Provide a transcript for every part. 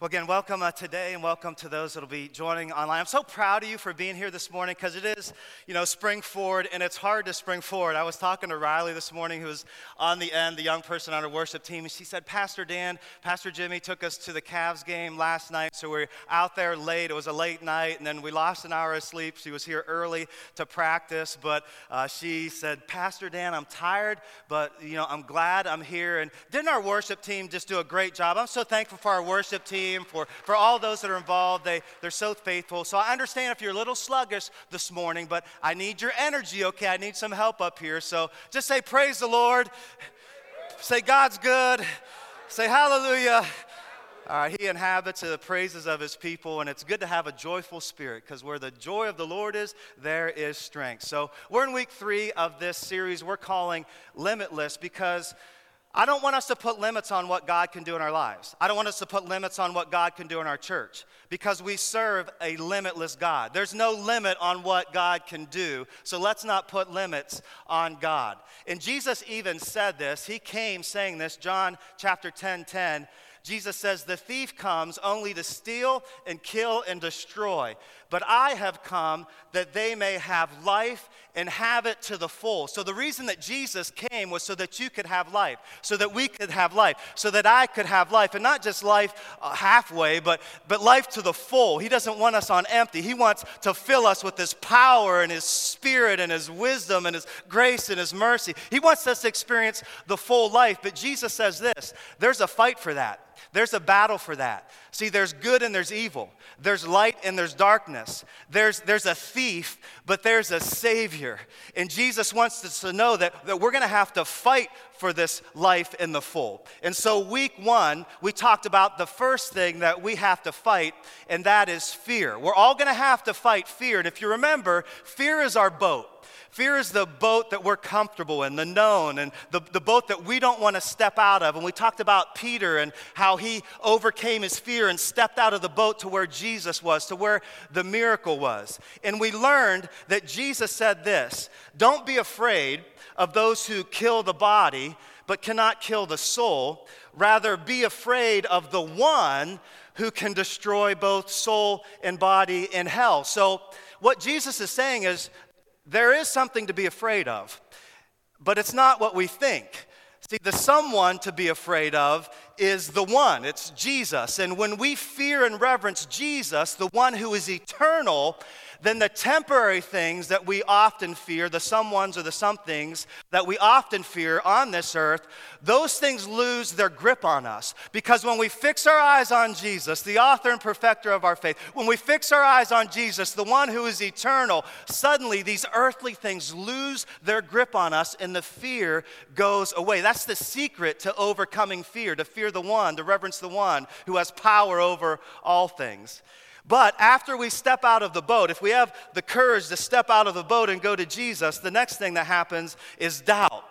Well, again, welcome uh, today and welcome to those that will be joining online. I'm so proud of you for being here this morning because it is, you know, spring forward and it's hard to spring forward. I was talking to Riley this morning, who was on the end, the young person on our worship team, and she said, Pastor Dan, Pastor Jimmy took us to the Cavs game last night, so we are out there late. It was a late night, and then we lost an hour of sleep. She was here early to practice, but uh, she said, Pastor Dan, I'm tired, but, you know, I'm glad I'm here. And didn't our worship team just do a great job? I'm so thankful for our worship team team, for, for all those that are involved. They, they're so faithful. So I understand if you're a little sluggish this morning, but I need your energy, okay? I need some help up here. So just say, Praise the Lord. Say, God's good. Say, Hallelujah. All right, he inhabits the praises of his people, and it's good to have a joyful spirit because where the joy of the Lord is, there is strength. So, we're in week three of this series we're calling Limitless because I don't want us to put limits on what God can do in our lives. I don't want us to put limits on what God can do in our church because we serve a limitless God. There's no limit on what God can do, so let's not put limits on God. And Jesus even said this. He came saying this, John chapter 10 10. Jesus says, The thief comes only to steal and kill and destroy. But I have come that they may have life and have it to the full. So the reason that Jesus came was so that you could have life, so that we could have life, so that I could have life, and not just life uh, halfway, but, but life to the full. He doesn't want us on empty. He wants to fill us with His power and His spirit and His wisdom and His grace and His mercy. He wants us to experience the full life. But Jesus says this there's a fight for that. There's a battle for that. See, there's good and there's evil. There's light and there's darkness. There's, there's a thief, but there's a savior. And Jesus wants us to know that, that we're going to have to fight for this life in the full. And so, week one, we talked about the first thing that we have to fight, and that is fear. We're all going to have to fight fear. And if you remember, fear is our boat. Fear is the boat that we're comfortable in, the known, and the, the boat that we don't want to step out of. And we talked about Peter and how he overcame his fear and stepped out of the boat to where Jesus was, to where the miracle was. And we learned that Jesus said this Don't be afraid of those who kill the body, but cannot kill the soul. Rather, be afraid of the one who can destroy both soul and body in hell. So, what Jesus is saying is there is something to be afraid of, but it's not what we think. See, the someone to be afraid of is the one, it's Jesus. And when we fear and reverence Jesus, the one who is eternal, then the temporary things that we often fear, the someones or the somethings that we often fear on this earth, those things lose their grip on us. Because when we fix our eyes on Jesus, the author and perfecter of our faith, when we fix our eyes on Jesus, the one who is eternal, suddenly these earthly things lose their grip on us and the fear goes away. That's the secret to overcoming fear, to fear the one, to reverence the one who has power over all things. But after we step out of the boat, if we have the courage to step out of the boat and go to Jesus, the next thing that happens is doubt.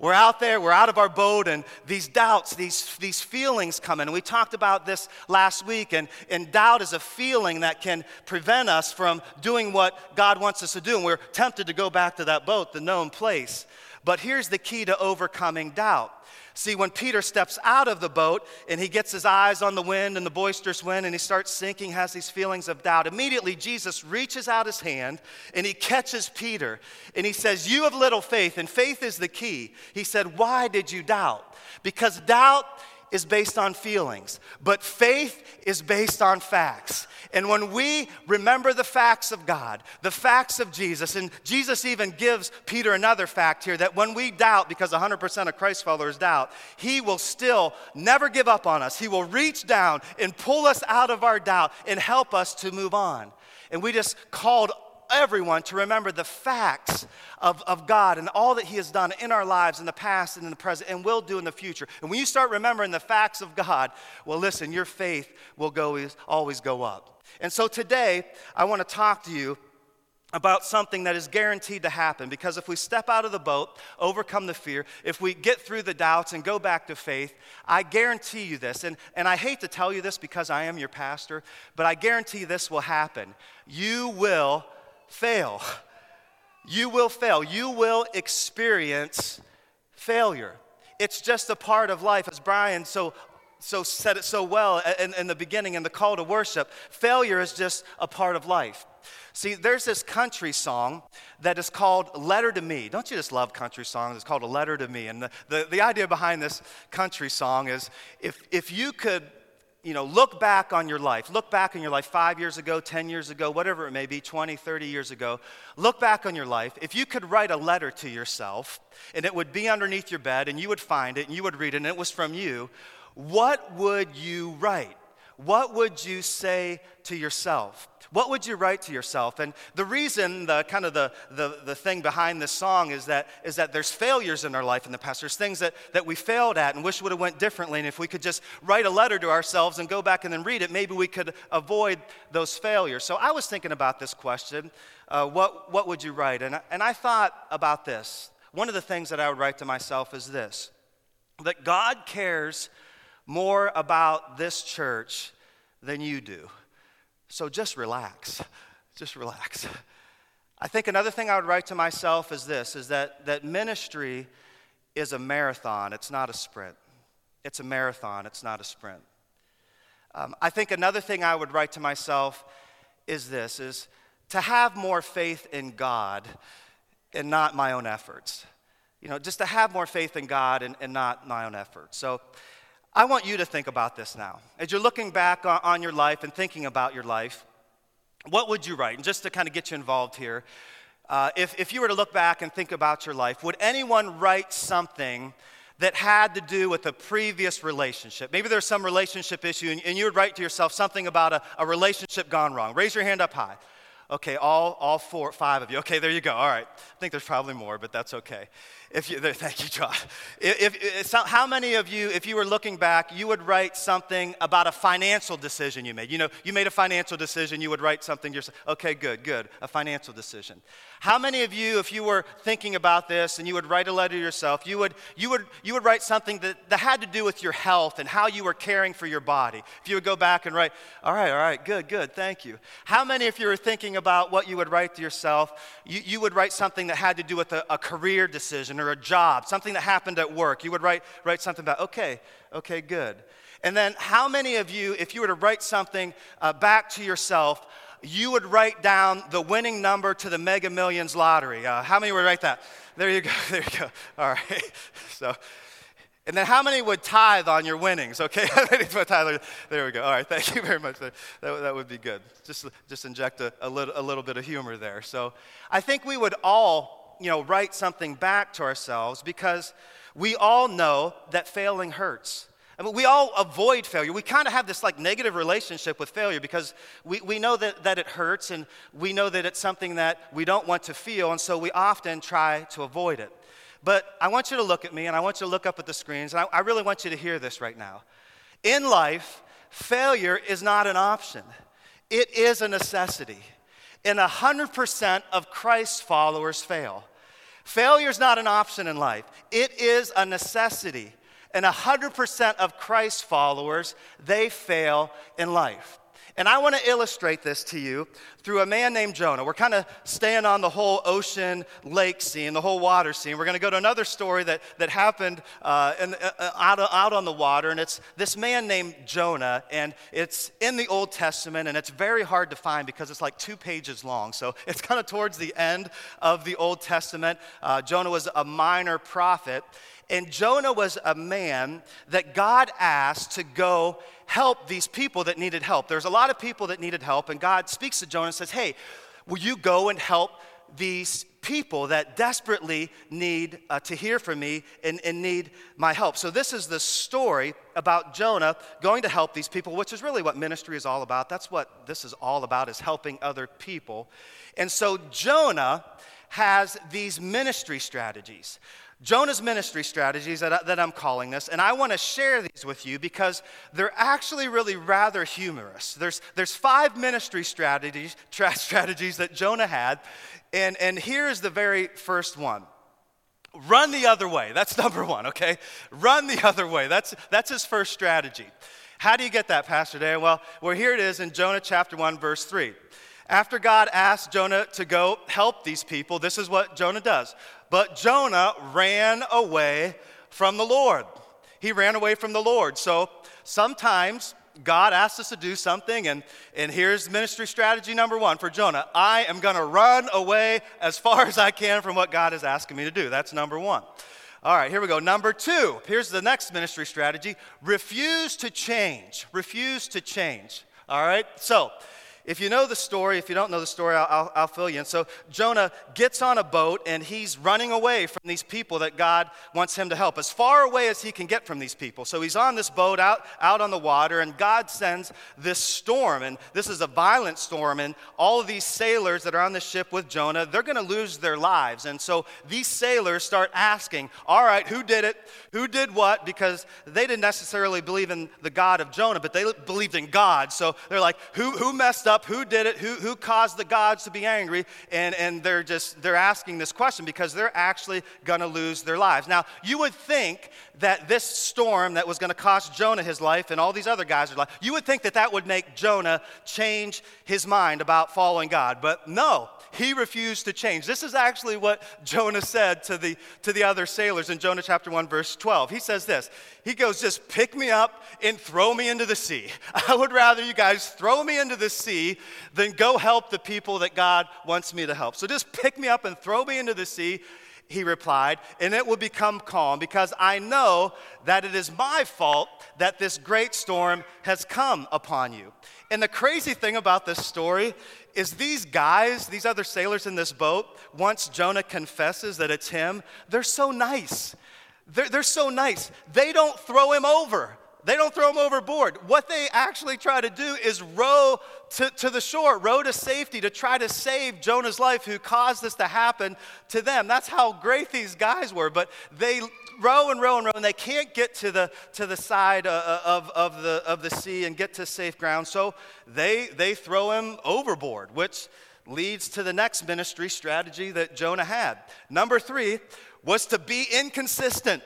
We're out there, we're out of our boat, and these doubts, these, these feelings come in. And we talked about this last week, and, and doubt is a feeling that can prevent us from doing what God wants us to do. And we're tempted to go back to that boat, the known place. But here's the key to overcoming doubt See, when Peter steps out of the boat and he gets his eyes on the wind and the boisterous wind and he starts sinking, has these feelings of doubt, immediately Jesus reaches out his hand and he catches Peter and he says, You have little faith, and faith is the key. He said, Why did you doubt? Because doubt is based on feelings, but faith is based on facts. And when we remember the facts of God, the facts of Jesus, and Jesus even gives Peter another fact here that when we doubt, because 100% of Christ followers doubt, he will still never give up on us. He will reach down and pull us out of our doubt and help us to move on. And we just called everyone to remember the facts of, of God and all that He has done in our lives in the past and in the present and will do in the future. And when you start remembering the facts of God, well, listen, your faith will go, always go up. And so today, I want to talk to you about something that is guaranteed to happen because if we step out of the boat, overcome the fear, if we get through the doubts and go back to faith, I guarantee you this. And, and I hate to tell you this because I am your pastor, but I guarantee this will happen. You will fail. You will fail. You will experience failure. It's just a part of life. As Brian so so said it so well in, in the beginning in the call to worship. Failure is just a part of life. See, there's this country song that is called Letter to Me. Don't you just love country songs? It's called A Letter to Me. And the, the, the idea behind this country song is if, if you could you know, look back on your life. Look back on your life five years ago, 10 years ago, whatever it may be, 20, 30 years ago. Look back on your life. If you could write a letter to yourself and it would be underneath your bed and you would find it and you would read it and it was from you, what would you write? What would you say to yourself? What would you write to yourself? And the reason, the kind of the, the, the thing behind this song is that, is that there's failures in our life in the past. There's things that, that we failed at and wish would have went differently. And if we could just write a letter to ourselves and go back and then read it, maybe we could avoid those failures. So I was thinking about this question, uh, what, what would you write? And, and I thought about this. One of the things that I would write to myself is this, that God cares more about this church than you do. So just relax. Just relax. I think another thing I would write to myself is this is that, that ministry is a marathon, it's not a sprint. It's a marathon, it's not a sprint. Um, I think another thing I would write to myself is this is to have more faith in God and not my own efforts. You know, just to have more faith in God and, and not my own efforts. So I want you to think about this now. As you're looking back on, your life and thinking about your life, what would you write? And just to kind of get you involved here, uh, if, if you were to look back and think about your life, would anyone write something that had to do with a previous relationship? Maybe there's some relationship issue, and, and you would write to yourself something about a, a relationship gone wrong. Raise your hand up high. Okay, all, all four, five of you. Okay, there you go. All right. I think there's probably more, but that's okay. If you, thank you, John. If, if, how many of you, if you were looking back, you would write something about a financial decision you made? You know, you made a financial decision, you would write something yourself. Okay, good, good. A financial decision. How many of you, if you were thinking about this and you would write a letter to yourself, you would, you would, you would write something that, that had to do with your health and how you were caring for your body? If you would go back and write, all right, all right, good, good, thank you. How many, if you were thinking about what you would write to yourself, you, you would write something that had to do with a, a career decision? Or a job, something that happened at work. You would write, write something about, okay, okay, good. And then, how many of you, if you were to write something uh, back to yourself, you would write down the winning number to the Mega Millions lottery? Uh, how many would write that? There you go, there you go. All right. So, and then how many would tithe on your winnings? Okay, there we go. All right, thank you very much. That, that would be good. Just, just inject a, a, little, a little bit of humor there. So I think we would all you know, write something back to ourselves because we all know that failing hurts. I mean, we all avoid failure. We kind of have this like negative relationship with failure because we, we know that, that it hurts and we know that it's something that we don't want to feel, and so we often try to avoid it. But I want you to look at me and I want you to look up at the screens, and I, I really want you to hear this right now. In life, failure is not an option, it is a necessity and 100% of Christ's followers fail. Failure is not an option in life, it is a necessity. And 100% of Christ's followers, they fail in life. And I want to illustrate this to you through a man named Jonah. We're kind of staying on the whole ocean lake scene, the whole water scene. We're going to go to another story that, that happened uh, in, uh, uh, out, out on the water. And it's this man named Jonah. And it's in the Old Testament. And it's very hard to find because it's like two pages long. So it's kind of towards the end of the Old Testament. Uh, Jonah was a minor prophet. And Jonah was a man that God asked to go help these people that needed help. There's a lot of people that needed help, and God speaks to Jonah and says, Hey, will you go and help these people that desperately need uh, to hear from me and, and need my help? So, this is the story about Jonah going to help these people, which is really what ministry is all about. That's what this is all about, is helping other people. And so, Jonah has these ministry strategies. Jonah's ministry strategies that, that I'm calling this, and I want to share these with you because they're actually really rather humorous. There's, there's five ministry strategies, tra- strategies that Jonah had, and, and here's the very first one. Run the other way. That's number one, okay? Run the other way. That's, that's his first strategy. How do you get that, Pastor Dan? Well, well, here it is in Jonah chapter 1, verse 3. After God asked Jonah to go help these people, this is what Jonah does. But Jonah ran away from the Lord. He ran away from the Lord. So, sometimes God asks us to do something, and, and here's ministry strategy number one for Jonah I am going to run away as far as I can from what God is asking me to do. That's number one. All right, here we go. Number two, here's the next ministry strategy refuse to change. Refuse to change. All right, so if you know the story, if you don't know the story, I'll, I'll, I'll, fill you in. So Jonah gets on a boat and he's running away from these people that God wants him to help, as far away as he can get from these people. So he's on this boat out, out on the water, and God sends this storm. And this is a violent storm. And all of these sailors that are on the ship with Jonah, they're going to lose their lives. And so these sailors start asking, All right, who did it? Who did what? Because they didn't necessarily believe in the God of Jonah, but they believed in God. So they're like, Who, who messed up? Up who did it, who, who caused the gods to be angry, and, and they're just, they're asking this question because they're actually to lose their lives. Now, you would think that this storm that was going to cost Jonah his life and all these other guys' life, you would think that that would make Jonah change his mind about following God, but no, he refused to change. This is actually what Jonah said to the, to the other sailors in Jonah chapter 1, verse 12. He says this He goes, Just pick me up and throw me into the sea. I would rather you guys throw me into the sea than go help the people that God wants me to help. So just pick me up and throw me into the sea he replied, and it will become calm because I know that it is my fault that this great storm has come upon you. And the crazy thing about this story is these guys, these other sailors in this boat, once Jonah confesses that it's him, they're so nice. They're, they're so nice. They don't throw him over. They don't throw him overboard. What they actually try to do is row to, to the shore, row to safety to try to save Jonah's life, who caused this to happen to them. That's how great these guys were. But they row and row and row, and they can't get to the, to the side uh, uh, of, of, the, of the sea and get to safe ground. So they, they throw him overboard, which leads to the next ministry strategy that Jonah had. Number three was to be inconsistent.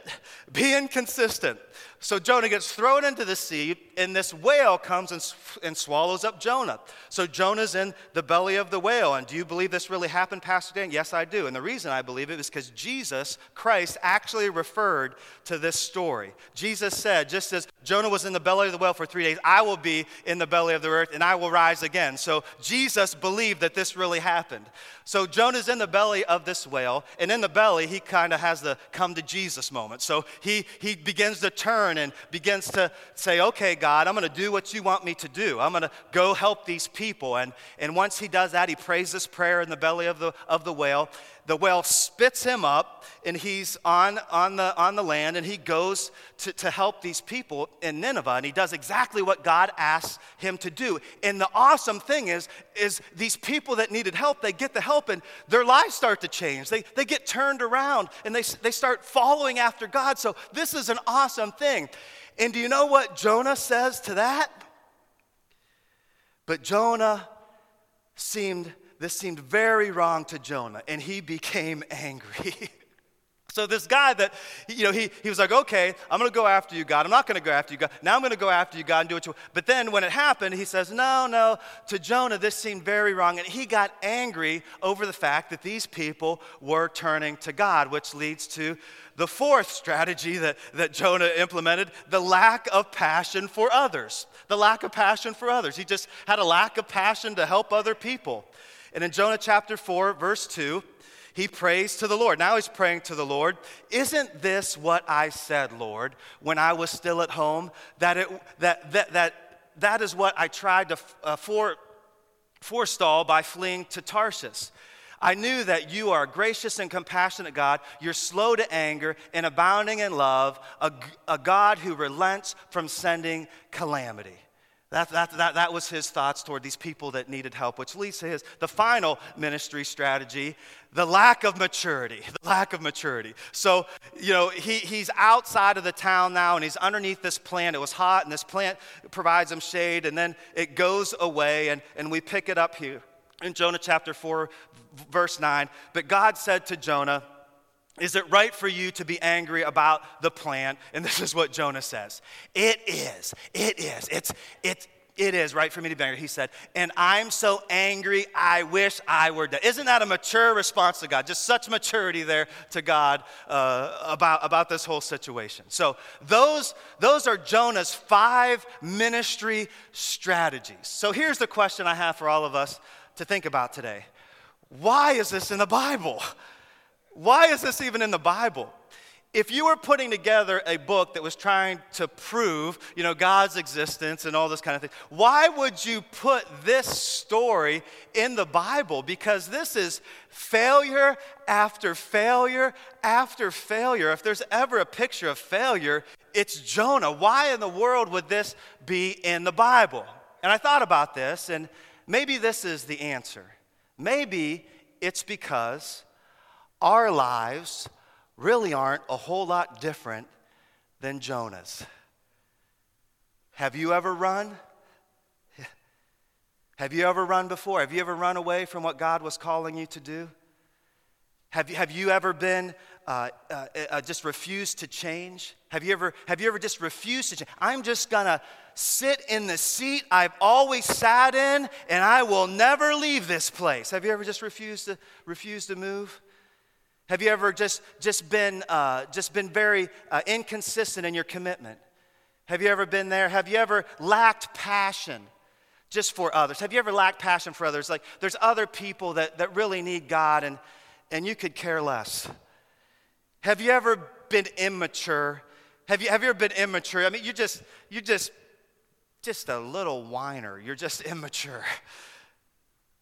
Be inconsistent. So Jonah gets thrown into the sea, and this whale comes and, and swallows up Jonah. So Jonah's in the belly of the whale. And do you believe this really happened, Pastor Dan? Yes, I do. And the reason I believe it is because Jesus, Christ, actually referred to this story. Jesus said, just as Jonah was in the belly of the whale for three days, I will be in the belly of the earth and I will rise again. So Jesus believed that this really happened. So Jonah's in the belly of this whale, and in the belly, he kind of has the come to Jesus moment. So he, he begins to turn and begins to say, Okay, God, I'm going to do what you want me to do. I'm going to go help these people. And, and once he does that, he prays this prayer in the belly of the, of the whale the whale spits him up and he's on, on, the, on the land and he goes to, to help these people in Nineveh and he does exactly what God asks him to do. And the awesome thing is, is these people that needed help, they get the help and their lives start to change. They, they get turned around and they, they start following after God. So this is an awesome thing. And do you know what Jonah says to that? But Jonah seemed this seemed very wrong to Jonah, and he became angry. So this guy that, you know, he, he was like, okay, I'm going to go after you, God. I'm not going to go after you, God. Now I'm going to go after you, God, and do what you want. But then when it happened, he says, no, no, to Jonah, this seemed very wrong. And he got angry over the fact that these people were turning to God, which leads to the fourth strategy that, that Jonah implemented the lack of passion for others. The lack of passion for others. He just had a lack of passion to help other people. And in Jonah chapter 4, verse 2, he prays to the Lord. Now he's praying to the Lord. Isn't this what I said, Lord, when I was still at home? That, it, that, that, that, that is what I tried to uh, for, forestall by fleeing to Tarshish. I knew that you are a gracious and compassionate God. You're slow to anger and abounding in love, a, a God who relents from sending calamity. That, that, that, that was his thoughts toward these people that needed help, which leads to his, the final ministry strategy, the lack of maturity. The lack of maturity. So, you know, he, he's outside of the town now and he's underneath this plant. It was hot and this plant provides him shade and then it goes away and, and we pick it up here in Jonah chapter 4, verse 9. But God said to Jonah, is it right for you to be angry about the plant? And this is what Jonah says. It is. It is. It's, it's, it is right for me to be angry. He said, and I'm so angry, I wish I were dead. Isn't that a mature response to God? Just such maturity there to God uh, about, about this whole situation. So, those, those are Jonah's five ministry strategies. So, here's the question I have for all of us to think about today Why is this in the Bible? Why is this even in the Bible? if you were putting together a book that was trying to prove, you know, God's existence and all this kind of thing, why would you put this story in the Bible? Because this is failure after failure after failure. If there's ever a picture of failure, it's Jonah. Why in the world would this be in the Bible? And I thought about this, and maybe this is the answer. Maybe it's because our lives really aren't a whole lot different than Jonah's. Have you ever run? Have you ever run before? Have you ever run away from what God was calling you to do? Have you, have you ever been uh, uh, uh, just refused to change? Have you ever have you ever just refused to change? I'm just gonna sit in the seat I've always sat in, and I will never leave this place. Have you ever just refused to refused to move? Have you ever just, just, been, uh, just been very uh, inconsistent in your commitment? Have you ever been there? Have you ever lacked passion just for others? Have you ever lacked passion for others? Like there's other people that, that really need God and, and you could care less. Have you ever been immature? Have you, have you ever been immature? I mean, you just, you just, just a little whiner. You're just immature.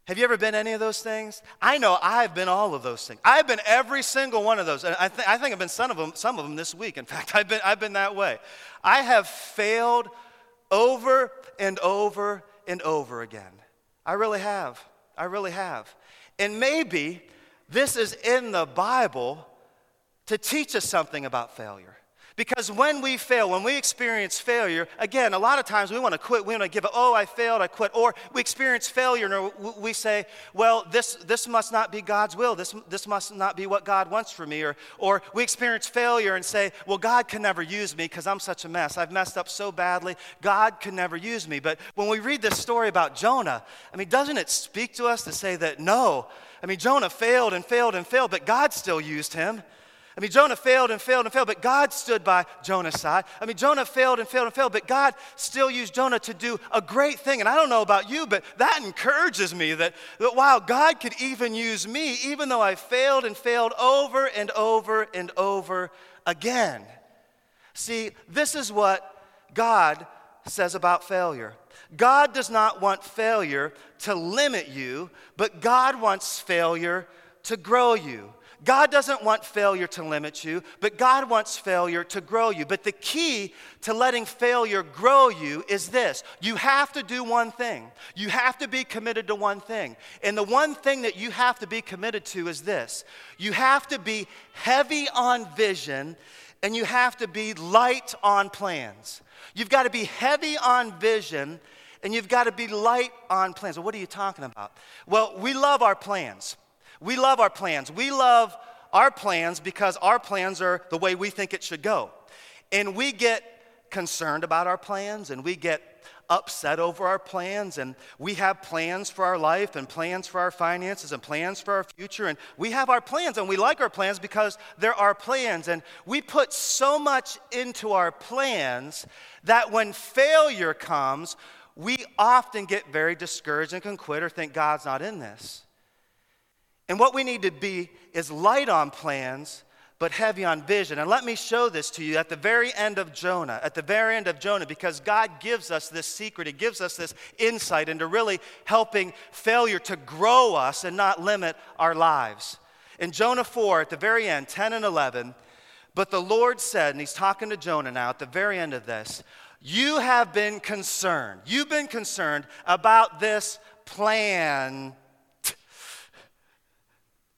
Have you ever been any of those things? I know I've been all of those things. I've been every single one of those. And I, th- I think I've been some of, them, some of them this week. In fact, I've been, I've been that way. I have failed over and over and over again. I really have. I really have. And maybe this is in the Bible to teach us something about failure. Because when we fail, when we experience failure, again, a lot of times we want to quit. We want to give up, oh, I failed, I quit. Or we experience failure and we say, well, this, this must not be God's will. This, this must not be what God wants for me. Or, or we experience failure and say, well, God can never use me because I'm such a mess. I've messed up so badly. God can never use me. But when we read this story about Jonah, I mean, doesn't it speak to us to say that no? I mean, Jonah failed and failed and failed, but God still used him. I mean, Jonah failed and failed and failed, but God stood by Jonah's side. I mean, Jonah failed and failed and failed, but God still used Jonah to do a great thing. And I don't know about you, but that encourages me that, that wow, God could even use me, even though I failed and failed over and over and over again. See, this is what God says about failure. God does not want failure to limit you, but God wants failure to grow you. God doesn't want failure to limit you, but God wants failure to grow you. But the key to letting failure grow you is this you have to do one thing. You have to be committed to one thing. And the one thing that you have to be committed to is this you have to be heavy on vision and you have to be light on plans. You've got to be heavy on vision and you've got to be light on plans. Well, what are you talking about? Well, we love our plans. We love our plans. We love our plans because our plans are the way we think it should go. And we get concerned about our plans and we get upset over our plans and we have plans for our life and plans for our finances and plans for our future and we have our plans and we like our plans because they're our plans and we put so much into our plans that when failure comes we often get very discouraged and can quit or think God's not in this. And what we need to be is light on plans, but heavy on vision. And let me show this to you at the very end of Jonah, at the very end of Jonah, because God gives us this secret. He gives us this insight into really helping failure to grow us and not limit our lives. In Jonah 4, at the very end, 10 and 11, but the Lord said, and he's talking to Jonah now at the very end of this, you have been concerned. You've been concerned about this plan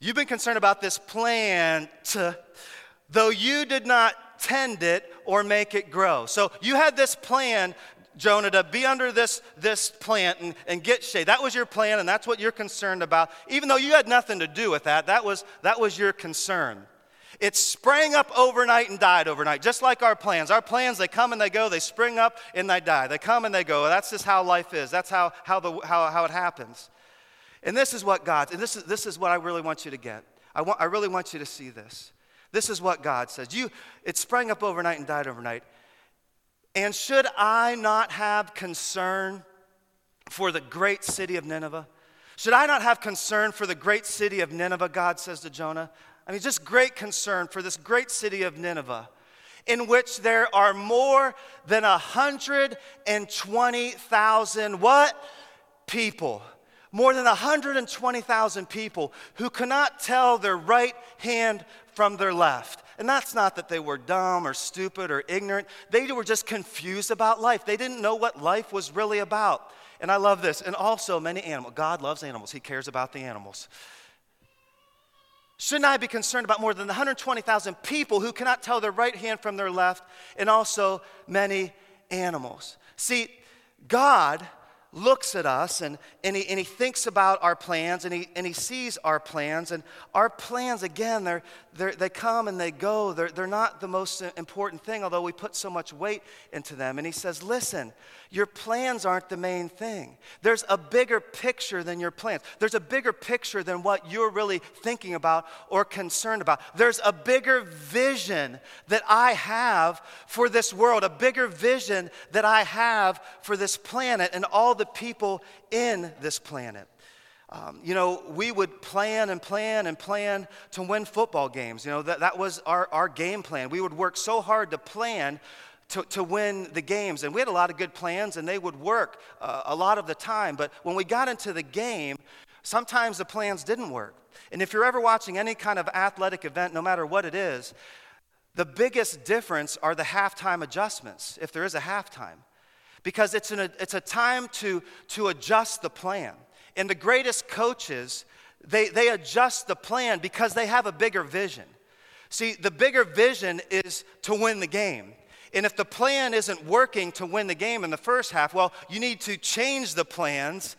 You've been concerned about this plant, though you did not tend it or make it grow. So you had this plan, Jonah, to be under this, this plant and, and get shade. That was your plan, and that's what you're concerned about. Even though you had nothing to do with that, that was, that was your concern. It sprang up overnight and died overnight, just like our plans. Our plans, they come and they go, they spring up and they die. They come and they go. That's just how life is. That's how, how, the, how, how it happens. And this is what God, and this is, this is what I really want you to get. I, want, I really want you to see this. This is what God says. You, it sprang up overnight and died overnight. And should I not have concern for the great city of Nineveh? Should I not have concern for the great city of Nineveh, God says to Jonah? I mean, just great concern for this great city of Nineveh, in which there are more than 120,000 what? People. More than 120,000 people who cannot tell their right hand from their left. And that's not that they were dumb or stupid or ignorant. They were just confused about life. They didn't know what life was really about. And I love this. And also, many animals. God loves animals, He cares about the animals. Shouldn't I be concerned about more than 120,000 people who cannot tell their right hand from their left, and also many animals? See, God looks at us and, and, he, and he thinks about our plans and he, and he sees our plans. And our plans, again, they're, they're, they come and they go. They're, they're not the most important thing, although we put so much weight into them. And he says, Listen, your plans aren't the main thing. There's a bigger picture than your plans. There's a bigger picture than what you're really thinking about or concerned about. There's a bigger vision that I have for this world, a bigger vision that I have for this planet and all the people in this planet. Um, you know, we would plan and plan and plan to win football games. You know, that, that was our, our game plan. We would work so hard to plan to, to win the games. And we had a lot of good plans, and they would work uh, a lot of the time. But when we got into the game, sometimes the plans didn't work. And if you're ever watching any kind of athletic event, no matter what it is, the biggest difference are the halftime adjustments, if there is a halftime. Because it's, an, it's a time to, to adjust the plan. And the greatest coaches, they, they adjust the plan because they have a bigger vision. See, the bigger vision is to win the game. And if the plan isn't working to win the game in the first half, well, you need to change the plans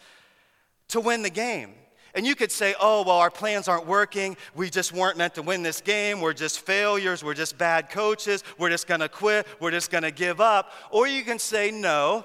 to win the game. And you could say, oh, well, our plans aren't working. We just weren't meant to win this game. We're just failures. We're just bad coaches. We're just going to quit. We're just going to give up. Or you can say, no,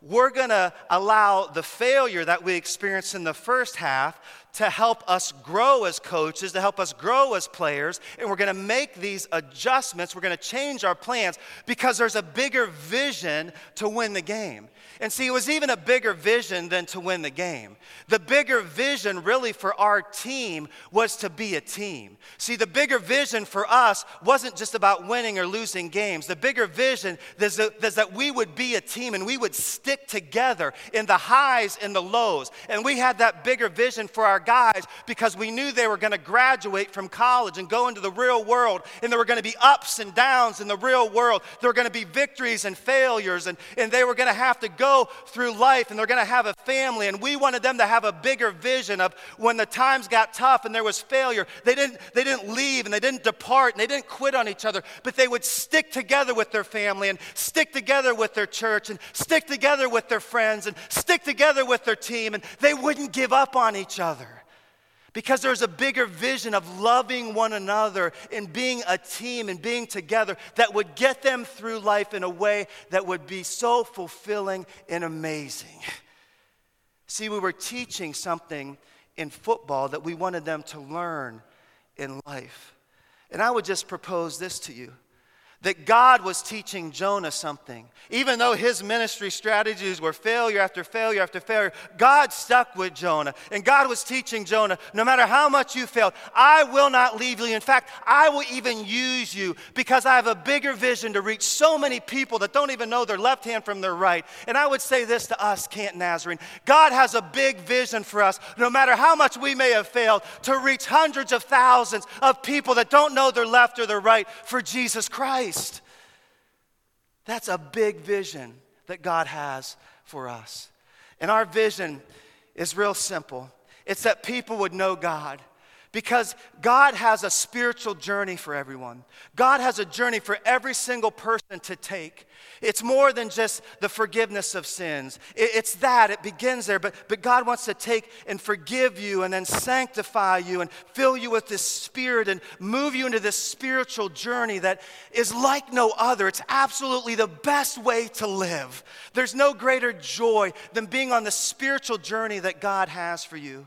we're going to allow the failure that we experienced in the first half to help us grow as coaches, to help us grow as players, and we're going to make these adjustments. We're going to change our plans because there's a bigger vision to win the game. And see, it was even a bigger vision than to win the game. The bigger vision, really, for our team was to be a team. See, the bigger vision for us wasn't just about winning or losing games. The bigger vision is that we would be a team and we would stick together in the highs and the lows. And we had that bigger vision for our guys because we knew they were going to graduate from college and go into the real world. And there were going to be ups and downs in the real world. There were going to be victories and failures. And, and they were going to have to go through life and they're going to have a family. And we wanted them to have a bigger vision of when the times got tough and there was failure. They didn't, they didn't leave and they didn't depart and they didn't quit on each other, but they would stick together with their family and stick together with their church and stick together with their friends and stick together with their team. And they wouldn't give up on each other because there's a bigger vision of loving one another and being a team and being together that would get them through life in a way that would be so fulfilling and amazing. See, we were teaching something in football that we wanted them to learn in life. And I would just propose this to you that God was teaching Jonah something. Even though his ministry strategies were failure after failure after failure, God stuck with Jonah. And God was teaching Jonah no matter how much you failed, I will not leave you. In fact, I will even use you because I have a bigger vision to reach so many people that don't even know their left hand from their right. And I would say this to us, Canton Nazarene God has a big vision for us, no matter how much we may have failed, to reach hundreds of thousands of people that don't know their left or their right for Jesus Christ. Christ. That's a big vision that God has for us. And our vision is real simple it's that people would know God because God has a spiritual journey for everyone. God has a journey for every single person to take. It's more than just the forgiveness of sins. It's that, it begins there. But, but God wants to take and forgive you and then sanctify you and fill you with this spirit and move you into this spiritual journey that is like no other. It's absolutely the best way to live. There's no greater joy than being on the spiritual journey that God has for you.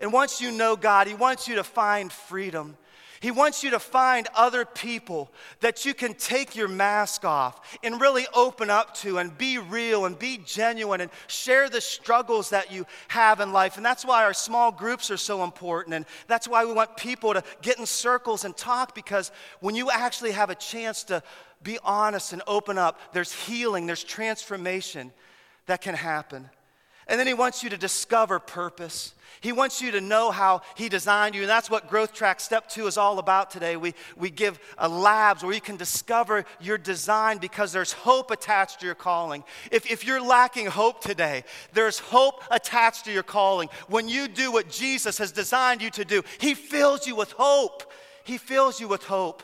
And once you know God, He wants you to find freedom. He wants you to find other people that you can take your mask off and really open up to and be real and be genuine and share the struggles that you have in life. And that's why our small groups are so important. And that's why we want people to get in circles and talk because when you actually have a chance to be honest and open up, there's healing, there's transformation that can happen. And then He wants you to discover purpose. He wants you to know how He designed you. And that's what Growth Track Step 2 is all about today. We, we give a labs where you can discover your design because there's hope attached to your calling. If, if you're lacking hope today, there's hope attached to your calling. When you do what Jesus has designed you to do, He fills you with hope. He fills you with hope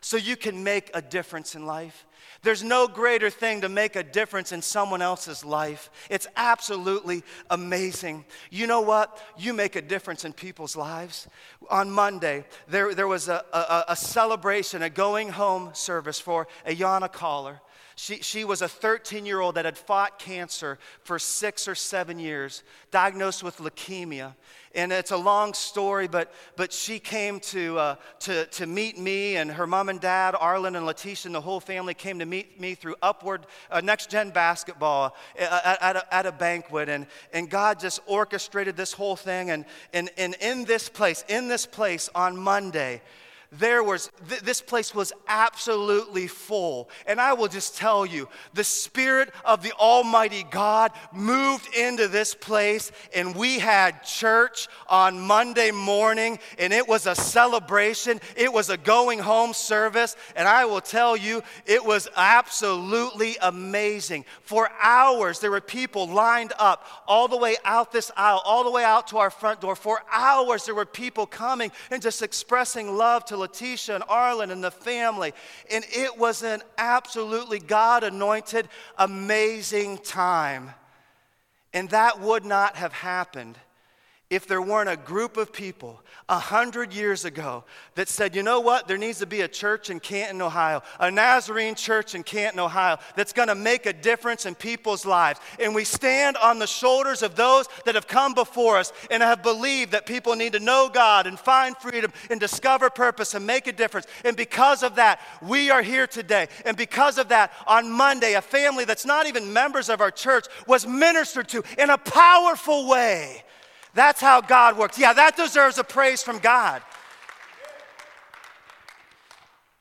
so you can make a difference in life. There's no greater thing to make a difference in someone else's life. It's absolutely amazing. You know what? You make a difference in people's lives. On Monday, there, there was a, a, a celebration, a going home service for Ayana Caller. She, she was a 13 year old that had fought cancer for six or seven years, diagnosed with leukemia. And it's a long story, but, but she came to, uh, to, to meet me, and her mom and dad, Arlen and Letitia, and the whole family came to meet me through Upward uh, Next Gen Basketball at, at, a, at a banquet. And, and God just orchestrated this whole thing. And, and, and in this place, in this place on Monday, there was, th- this place was absolutely full. And I will just tell you, the Spirit of the Almighty God moved into this place, and we had church on Monday morning, and it was a celebration. It was a going home service, and I will tell you, it was absolutely amazing. For hours, there were people lined up all the way out this aisle, all the way out to our front door. For hours, there were people coming and just expressing love to Letitia and Arlen and the family. And it was an absolutely God anointed, amazing time. And that would not have happened if there weren't a group of people a hundred years ago that said, you know what, there needs to be a church in Canton, Ohio, a Nazarene church in Canton, Ohio, that's gonna make a difference in people's lives. And we stand on the shoulders of those that have come before us and have believed that people need to know God and find freedom and discover purpose and make a difference. And because of that, we are here today. And because of that, on Monday, a family that's not even members of our church was ministered to in a powerful way that's how God works. Yeah, that deserves a praise from God.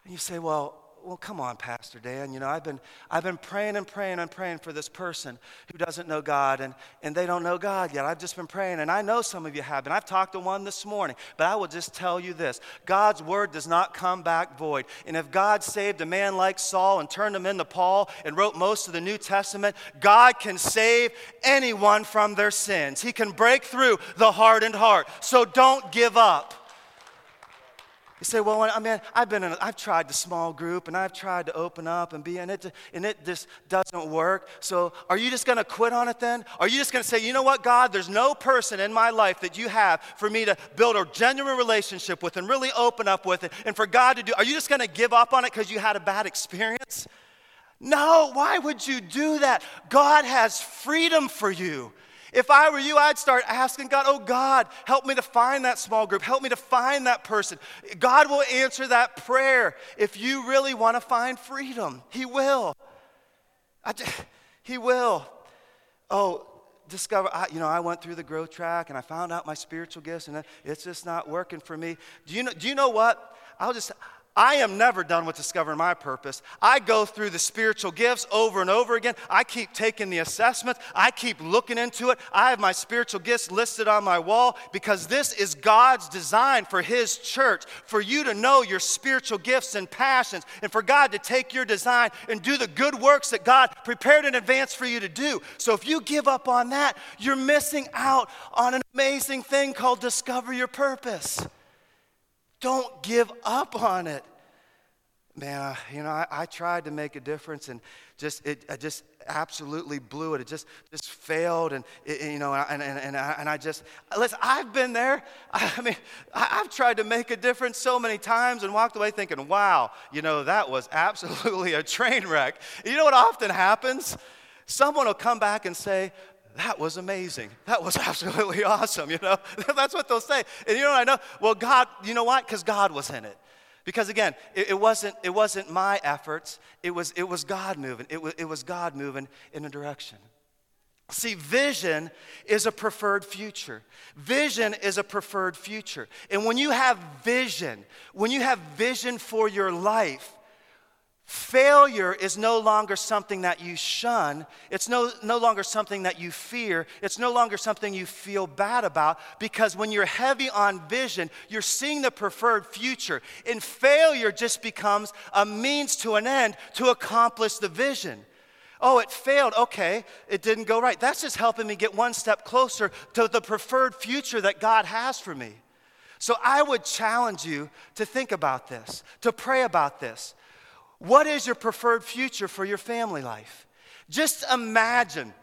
And you say, well, well, come on, Pastor Dan. You know, I've been, I've been praying and praying and praying for this person who doesn't know God and, and they don't know God yet. I've just been praying, and I know some of you have been. I've talked to one this morning, but I will just tell you this God's word does not come back void. And if God saved a man like Saul and turned him into Paul and wrote most of the New Testament, God can save anyone from their sins. He can break through the hardened heart. So don't give up. You say, well, I mean, I've been in, a, I've tried the small group and I've tried to open up and be in it, and it just doesn't work. So are you just going to quit on it then? Are you just going to say, you know what, God, there's no person in my life that you have for me to build a genuine relationship with and really open up with it and for God to do? Are you just going to give up on it because you had a bad experience? No, why would you do that? God has freedom for you. If I were you, I'd start asking God, oh God, help me to find that small group. Help me to find that person. God will answer that prayer if you really want to find freedom. He will. Just, he will. Oh, discover, I, you know, I went through the growth track and I found out my spiritual gifts and it's just not working for me. Do you know, do you know what? I'll just, I am never done with discovering my purpose. I go through the spiritual gifts over and over again. I keep taking the assessments. I keep looking into it. I have my spiritual gifts listed on my wall because this is God's design for His church, for you to know your spiritual gifts and passions, and for God to take your design and do the good works that God prepared in advance for you to do. So if you give up on that, you're missing out on an amazing thing called discover your purpose. Don't give up on it. Man, you know, I, I tried to make a difference and just, it, I just absolutely blew it. It just, just failed. And, it, you know, and, and, and, I, and I just, listen, I've been there. I mean, I've tried to make a difference so many times and walked away thinking, wow, you know, that was absolutely a train wreck. You know what often happens? Someone will come back and say, that was amazing. That was absolutely awesome, you know? That's what they'll say. And you know I know? Well, God, you know what? Because God was in it. Because again, it, it, wasn't, it wasn't my efforts, it was, it was God moving. It was, it was God moving in a direction. See, vision is a preferred future. Vision is a preferred future. And when you have vision, when you have vision for your life, Failure is no longer something that you shun. It's no, no longer something that you fear. It's no longer something you feel bad about because when you're heavy on vision, you're seeing the preferred future. And failure just becomes a means to an end to accomplish the vision. Oh, it failed. Okay, it didn't go right. That's just helping me get one step closer to the preferred future that God has for me. So I would challenge you to think about this, to pray about this. What is your preferred future for your family life? Just imagine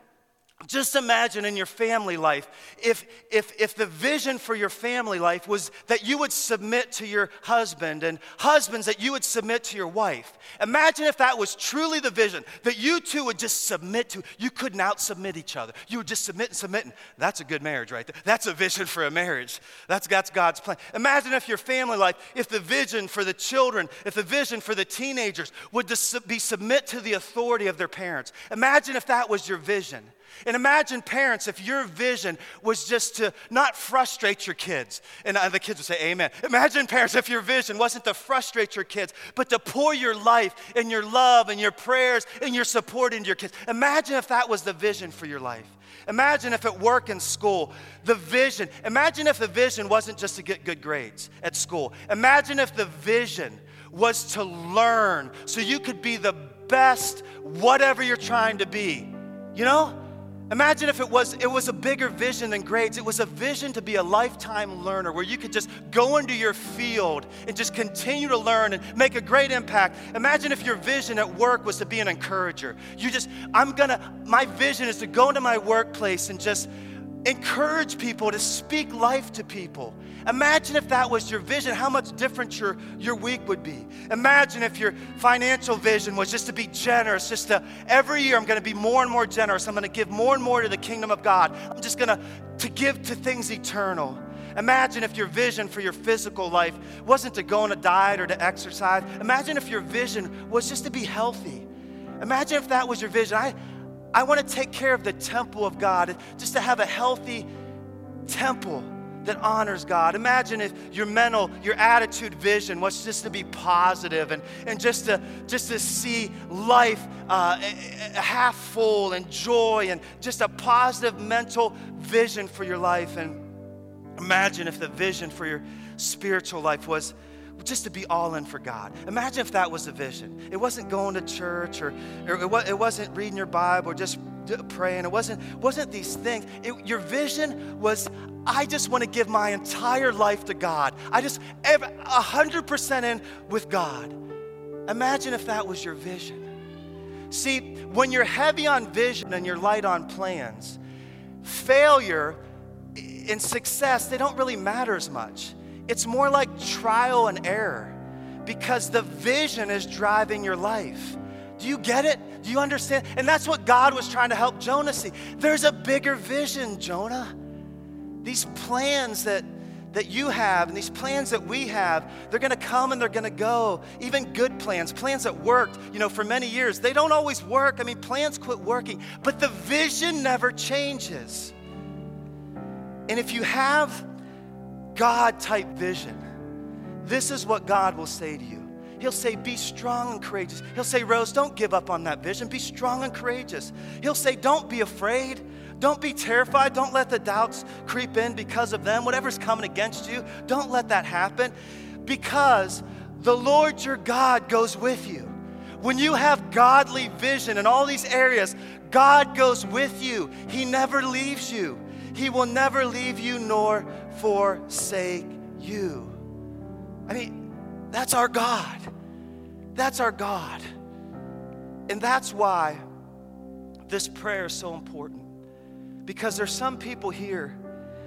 just imagine in your family life if, if, if the vision for your family life was that you would submit to your husband and husbands that you would submit to your wife. Imagine if that was truly the vision, that you two would just submit to. You couldn't out submit each other. You would just submit and submit. And that's a good marriage right there. That's a vision for a marriage. That's, that's God's plan. Imagine if your family life, if the vision for the children, if the vision for the teenagers would be submit to the authority of their parents. Imagine if that was your vision. And imagine, parents, if your vision was just to not frustrate your kids. And uh, the kids would say, Amen. Imagine, parents, if your vision wasn't to frustrate your kids, but to pour your life and your love and your prayers and your support into your kids. Imagine if that was the vision for your life. Imagine if at work and school, the vision, imagine if the vision wasn't just to get good grades at school. Imagine if the vision was to learn so you could be the best, whatever you're trying to be. You know? Imagine if it was, it was a bigger vision than grades. It was a vision to be a lifetime learner where you could just go into your field and just continue to learn and make a great impact. Imagine if your vision at work was to be an encourager. You just, I'm gonna, my vision is to go into my workplace and just encourage people, to speak life to people. Imagine if that was your vision, how much different your, your week would be. Imagine if your financial vision was just to be generous, just to every year I'm to be more and more generous. I'm to give more and more to the kingdom of God. I'm just to to give to things eternal. Imagine if your vision for your physical life wasn't to go on a diet or to exercise. Imagine if your vision was just to be healthy. Imagine if that was your vision. I, I want to take care of the temple of God, just to have a healthy temple that honors God. Imagine if your mental, your attitude, vision was just to be positive and, and just, to, just to see life uh, half full and joy and just a positive mental vision for your life. And imagine if the vision for your spiritual life was just to be all in for God. Imagine if that was the vision. It wasn't going to church or, or it wasn't reading your Bible or just praying. It wasn't, wasn't these things. It, your vision was, I just want to give my entire life to God. I just, 100% in with God. Imagine if that was your vision. See, when you're heavy on vision and you're light on plans, failure and success, they don't really matter as much. It's more like trial and error because the vision is driving your life. Do you get it? Do you understand? And that's what God was trying to help Jonah see. There's a bigger vision, Jonah. These plans that that you have and these plans that we have, they're to come and they're to go. Even good plans, plans that worked, you know, for many years, they don't always work. I mean, plans quit working, but the vision never changes. And if you have God type vision, this is what God will say to you. He'll say, Be strong and courageous. He'll say, Rose, don't give up on that vision. Be strong and courageous. He'll say, Don't be afraid. Don't be terrified. Don't let the doubts creep in because of them. Whatever's coming against you, don't let that happen because the Lord your God goes with you. When you have godly vision in all these areas, God goes with you. He never leaves you. He will never leave you nor forsake you. I mean, that's our God. That's our God. And that's why this prayer is so important. Because there's some people here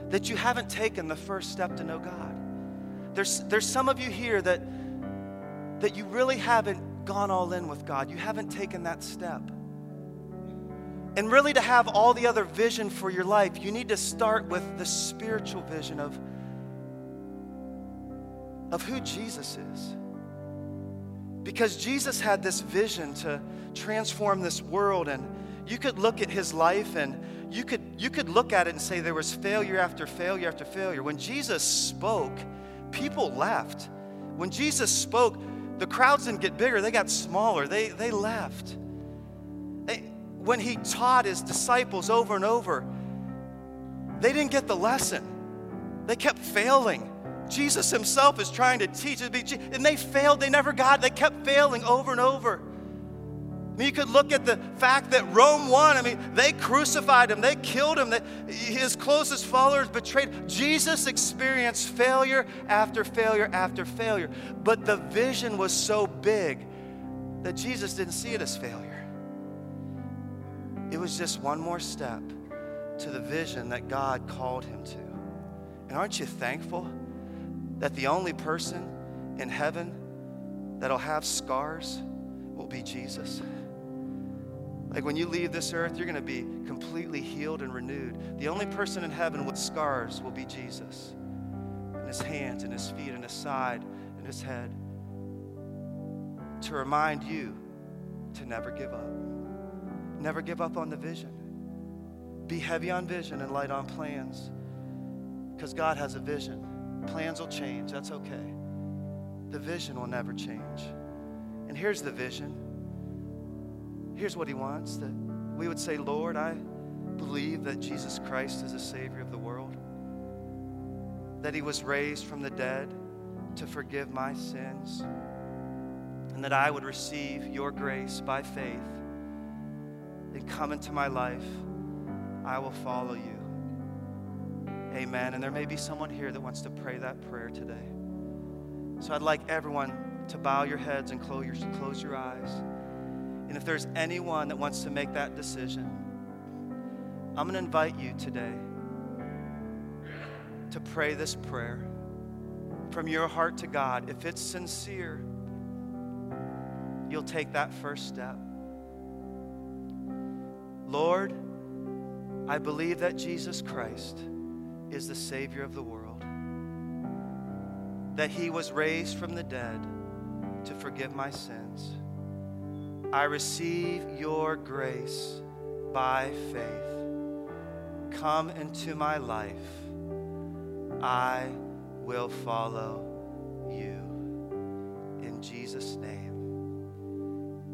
that you haven't taken the first step to know God. There's, there's some of you here that, that you really haven't gone all in with God. You haven't taken that step. And really, to have all the other vision for your life, you need to start with the spiritual vision of, of who Jesus is. Because Jesus had this vision to transform this world, and you could look at his life and you could, you could look at it and say there was failure after failure after failure. When Jesus spoke, people left. When Jesus spoke, the crowds didn't get bigger, they got smaller. They, they left. When he taught his disciples over and over, they didn't get the lesson. They kept failing. Jesus himself is trying to teach, and they failed. They never got it. They kept failing over and over. I mean, you could look at the fact that Rome won. I mean, they crucified him, they killed him, they, his closest followers betrayed. Jesus experienced failure after failure after failure. But the vision was so big that Jesus didn't see it as failure. It was just one more step to the vision that God called him to. And aren't you thankful that the only person in heaven that'll have scars will be Jesus? Like when you leave this earth, you're going to be completely healed and renewed. The only person in heaven with scars will be Jesus. In his hands, and his feet, and his side, and his head. To remind you to never give up. Never give up on the vision. Be heavy on vision and light on plans. Because God has a vision. Plans will change, that's okay. The vision will never change. And here's the vision Here's what he wants that we would say, Lord, I believe that Jesus Christ is the Savior of the world, that he was raised from the dead to forgive my sins, and that I would receive your grace by faith and come into my life. I will follow you. Amen. And there may be someone here that wants to pray that prayer today. So I'd like everyone to bow your heads and close your, close your eyes. And if there's anyone that wants to make that decision, I'm going to invite you today to pray this prayer from your heart to God. If it's sincere, you'll take that first step. Lord, I believe that Jesus Christ is the Savior of the world, that He was raised from the dead to forgive my sins. I receive your grace by faith. Come into my life. I will follow you. In Jesus' name.